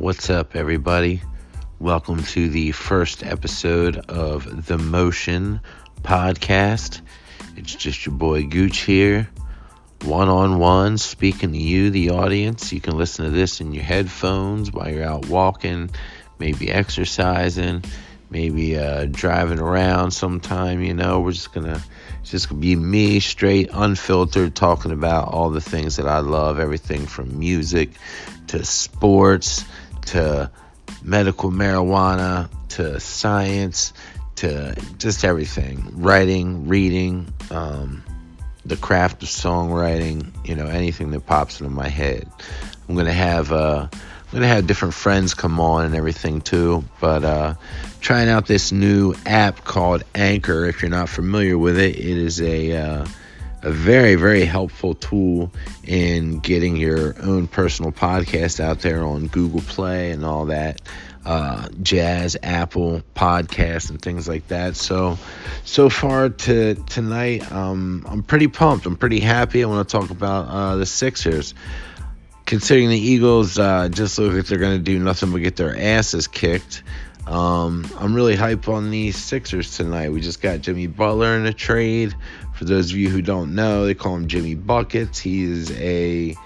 What's up, everybody? Welcome to the first episode of The Motion Podcast. It's just your boy Gooch here, one on one, speaking to you, the audience. You can listen to this in your headphones while you're out walking, maybe exercising, maybe uh, driving around sometime. You know, we're just gonna, just gonna be me, straight, unfiltered, talking about all the things that I love, everything from music to sports to medical marijuana to science to just everything. Writing reading um, the craft of songwriting you know anything that pops into my head. I'm gonna have uh, i'm gonna have different friends come on and everything too. But uh, trying out this new app called anchor if you're not familiar with it it is a uh, a very, very helpful tool in getting your own personal podcast out there on Google Play and all that. Uh, jazz, Apple podcasts, and things like that. So, so far to tonight, um, I'm pretty pumped. I'm pretty happy. I want to talk about uh, the Sixers. Considering the Eagles uh, just look like they're going to do nothing but get their asses kicked, um, I'm really hype on the Sixers tonight. We just got Jimmy Butler in a trade. For those of you who don't know, they call him Jimmy Buckets. He is a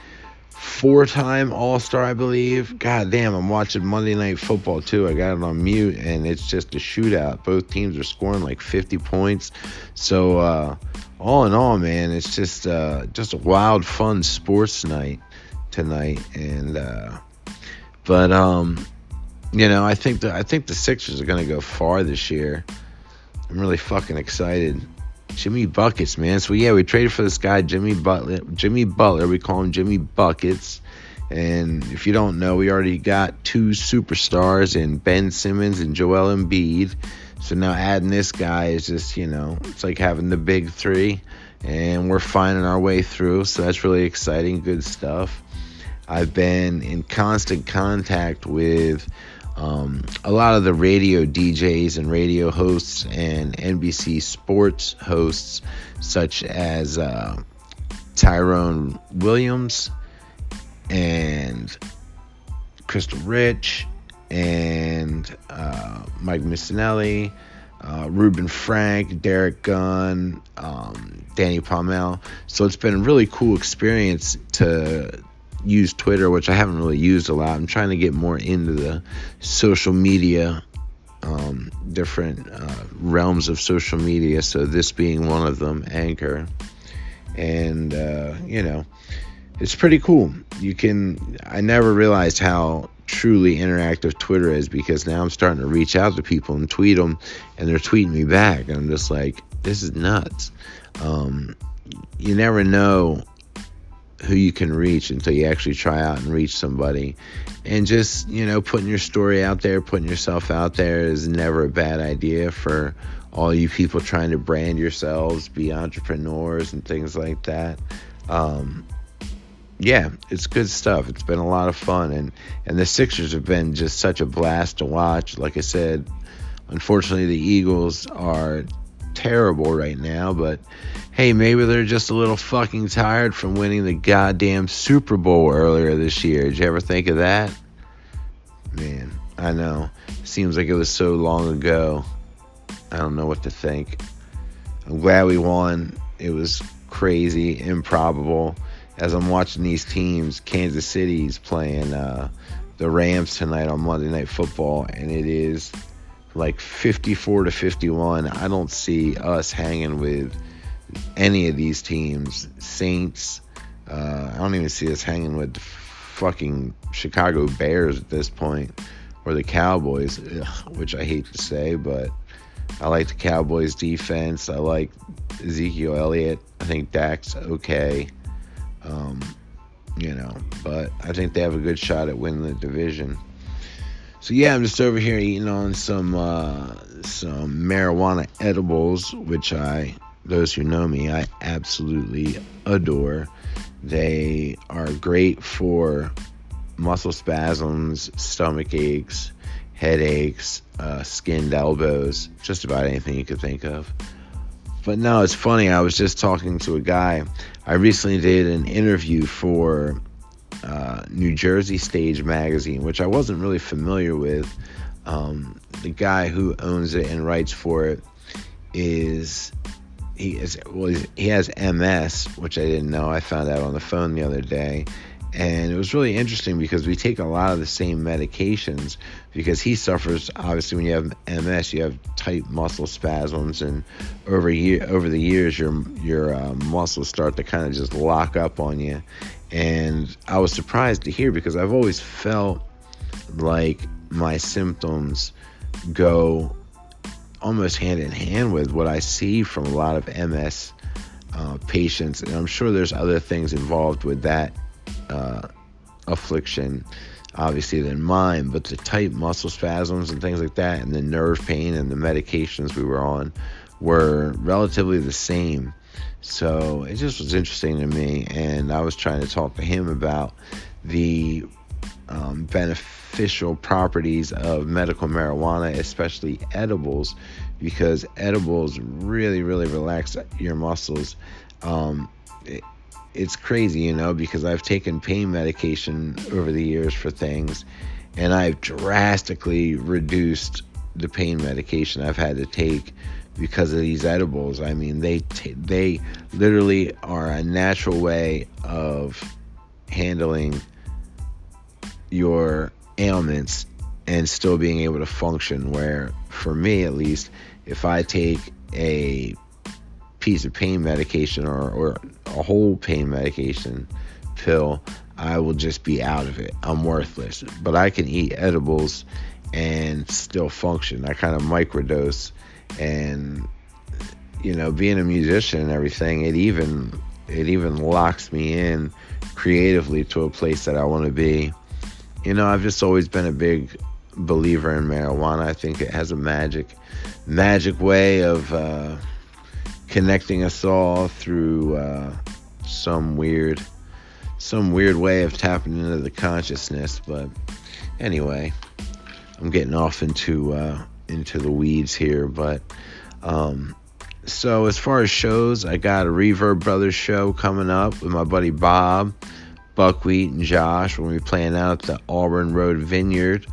four time All Star, I believe. God damn, I'm watching Monday Night Football too. I got it on mute, and it's just a shootout. Both teams are scoring like 50 points. So, uh, all in all, man, it's just uh, just a wild, fun sports night tonight. And, uh, but, um, you know, I think the I think the Sixers are gonna go far this year. I'm really fucking excited. Jimmy Buckets, man. So yeah, we traded for this guy, Jimmy Butler. Jimmy Butler, we call him Jimmy Buckets. And if you don't know, we already got two superstars in Ben Simmons and Joel Embiid. So now adding this guy is just, you know, it's like having the big three. And we're finding our way through. So that's really exciting. Good stuff. I've been in constant contact with um, a lot of the radio DJs and radio hosts and NBC sports hosts, such as uh, Tyrone Williams and Krystal Rich and uh, Mike Missanelli, uh, Reuben Frank, Derrick Gunn, um, Danny Pommells. So it's been a really cool experience to use Twitter, which I haven't really used a lot. I'm trying to get more into the social media, um, different uh, realms of social media. So this being one of them, Anchor, and uh, you know, it's pretty cool. You can. I never realized how truly interactive Twitter is because now I'm starting to reach out to people and tweet them, and they're tweeting me back, and I'm just like, this is nuts. Um, you never know who you can reach until you actually try out and reach somebody. And just, you know, putting your story out there, putting yourself out there is never a bad idea for all you people trying to brand yourselves, be entrepreneurs and things like that. Um, yeah, it's good stuff. It's been a lot of fun and and the Sixers have been just such a blast to watch. Like I said, unfortunately the Eagles are terrible right now, but hey, maybe they're just a little fucking tired from winning the goddamn Super Bowl earlier this year. Did you ever think of that? Man, I know. Seems like it was so long ago. I don't know what to think. I'm glad we won. It was crazy, improbable. As I'm watching these teams, Kansas City's playing uh, the Rams tonight on Monday Night Football, and it is like 54 to 51. I don't see us hanging with any of these teams. Saints. Uh, I don't even see us hanging with the fucking Chicago Bears at this point, or the Cowboys, ugh, which I hate to say, but I like the Cowboys defense. I like Ezekiel Elliott. I think Dak's okay. Um, you know, but I think they have a good shot at winning the division. So yeah, I'm just over here eating on some uh, some marijuana edibles, which I those who know me, I absolutely adore. They are great for muscle spasms, stomach aches, headaches, uh, skinned elbows, just about anything you could think of. But no, it's funny. I was just talking to a guy. I recently did an interview for uh, New Jersey Stage magazine, which I wasn't really familiar with. Um, the guy who owns it and writes for it is he is well he has MS, which I didn't know. I found out on the phone the other day, and it was really interesting because we take a lot of the same medications because he suffers obviously when you have ms you have tight muscle spasms and over year over the years your your uh, muscles start to kind of just lock up on you. And i was surprised to hear because i've always felt like my symptoms go almost hand in hand with what i see from a lot of ms uh, patients. And i'm sure there's other things involved with that uh, affliction, obviously, than mine, but the tight muscle spasms and things like that, and the nerve pain and the medications we were on were relatively the same. So it just was interesting to me, and I was trying to talk to him about the um, beneficial properties of medical marijuana, especially edibles, because edibles really, really relax your muscles. Um, it, it's crazy, you know, because I've taken pain medication over the years for things, and I've drastically reduced the pain medication I've had to take because of these edibles. I mean, they t- they literally are a natural way of handling your ailments and still being able to function. Where, for me at least, if I take a piece of pain medication or, or a whole pain medication pill, I will just be out of it. I'm worthless. But I can eat edibles and still function. I kind of microdose and you know, being a musician and everything, it even it even locks me in creatively to a place that I want to be. You know, I've just always been a big believer in marijuana. I think it has a magic magic way of uh, connecting us all through uh, some weird some weird way of tapping into the consciousness but anyway i'm getting off into uh, into the weeds here but um, so as far as shows i got a reverb brothers show coming up with my buddy bob buckwheat and josh when we playing out at the auburn road vineyard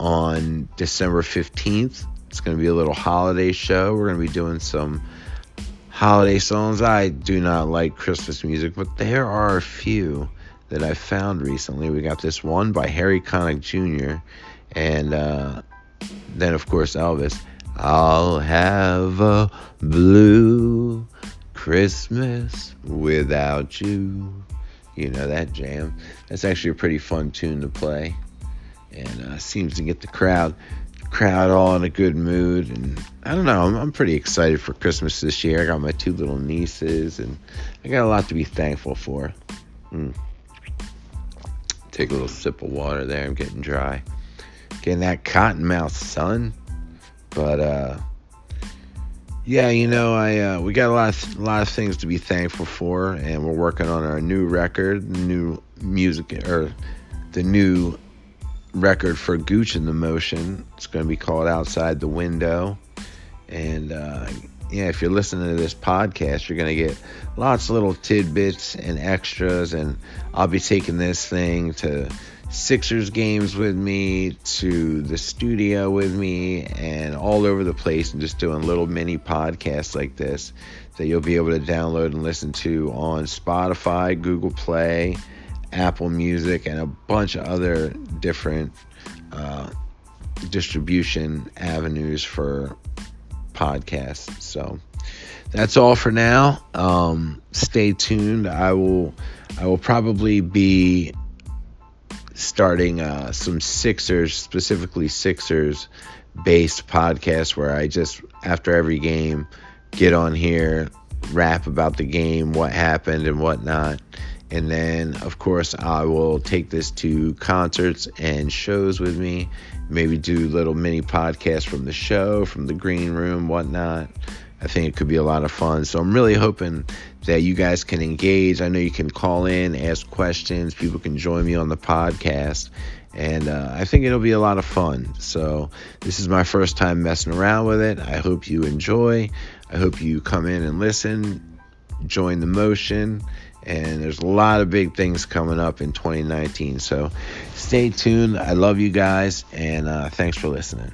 on december 15th it's going to be a little holiday show. We're going to be doing some holiday songs. I do not like Christmas music, but there are a few that I found recently. We got this one by Harry Connick Jr. and uh, then of course Elvis. I'll have a blue Christmas without you. You know that jam. That's actually a pretty fun tune to play, and uh, seems to get the crowd crowd all in a good mood. And I don't know, I'm, I'm, pretty excited for Christmas this year. I got my two little nieces, and I got a lot to be thankful for. Mm. Take a little sip of water there. I'm getting dry. Getting that cotton mouth sun. But, uh, yeah, you know, I uh, we got a lot of, a lot of things to be thankful for, and we're working on our new record, new music, or the new record for Gooch in the Motion. It's going to be called Outside the Window. And uh, yeah, if you're listening to this podcast, you're going to get lots of little tidbits and extras. And I'll be taking this thing to Sixers games with me, to the studio with me, and all over the place, and just doing little mini podcasts like this that you'll be able to download and listen to on Spotify, Google Play Apple Music, and a bunch of other different uh, distribution avenues for podcasts. So that's all for now. Um, stay tuned. I will. I will probably be starting uh, some Sixers, specifically Sixers based podcast where I just after every game get on here, rap about the game, what happened and whatnot, and then, of course, I will take this to concerts and shows with me. Maybe do little mini podcasts from the show, from the green room, whatnot. I think it could be a lot of fun. So I'm really hoping that you guys can engage. I know you can call in, ask questions. People can join me on the podcast. And uh, I think it'll be a lot of fun. So this is my first time messing around with it. I hope you enjoy. I hope you come in and listen join the motion. And there's a lot of big things coming up in 2019. So stay tuned. I love you guys, and uh, thanks for listening.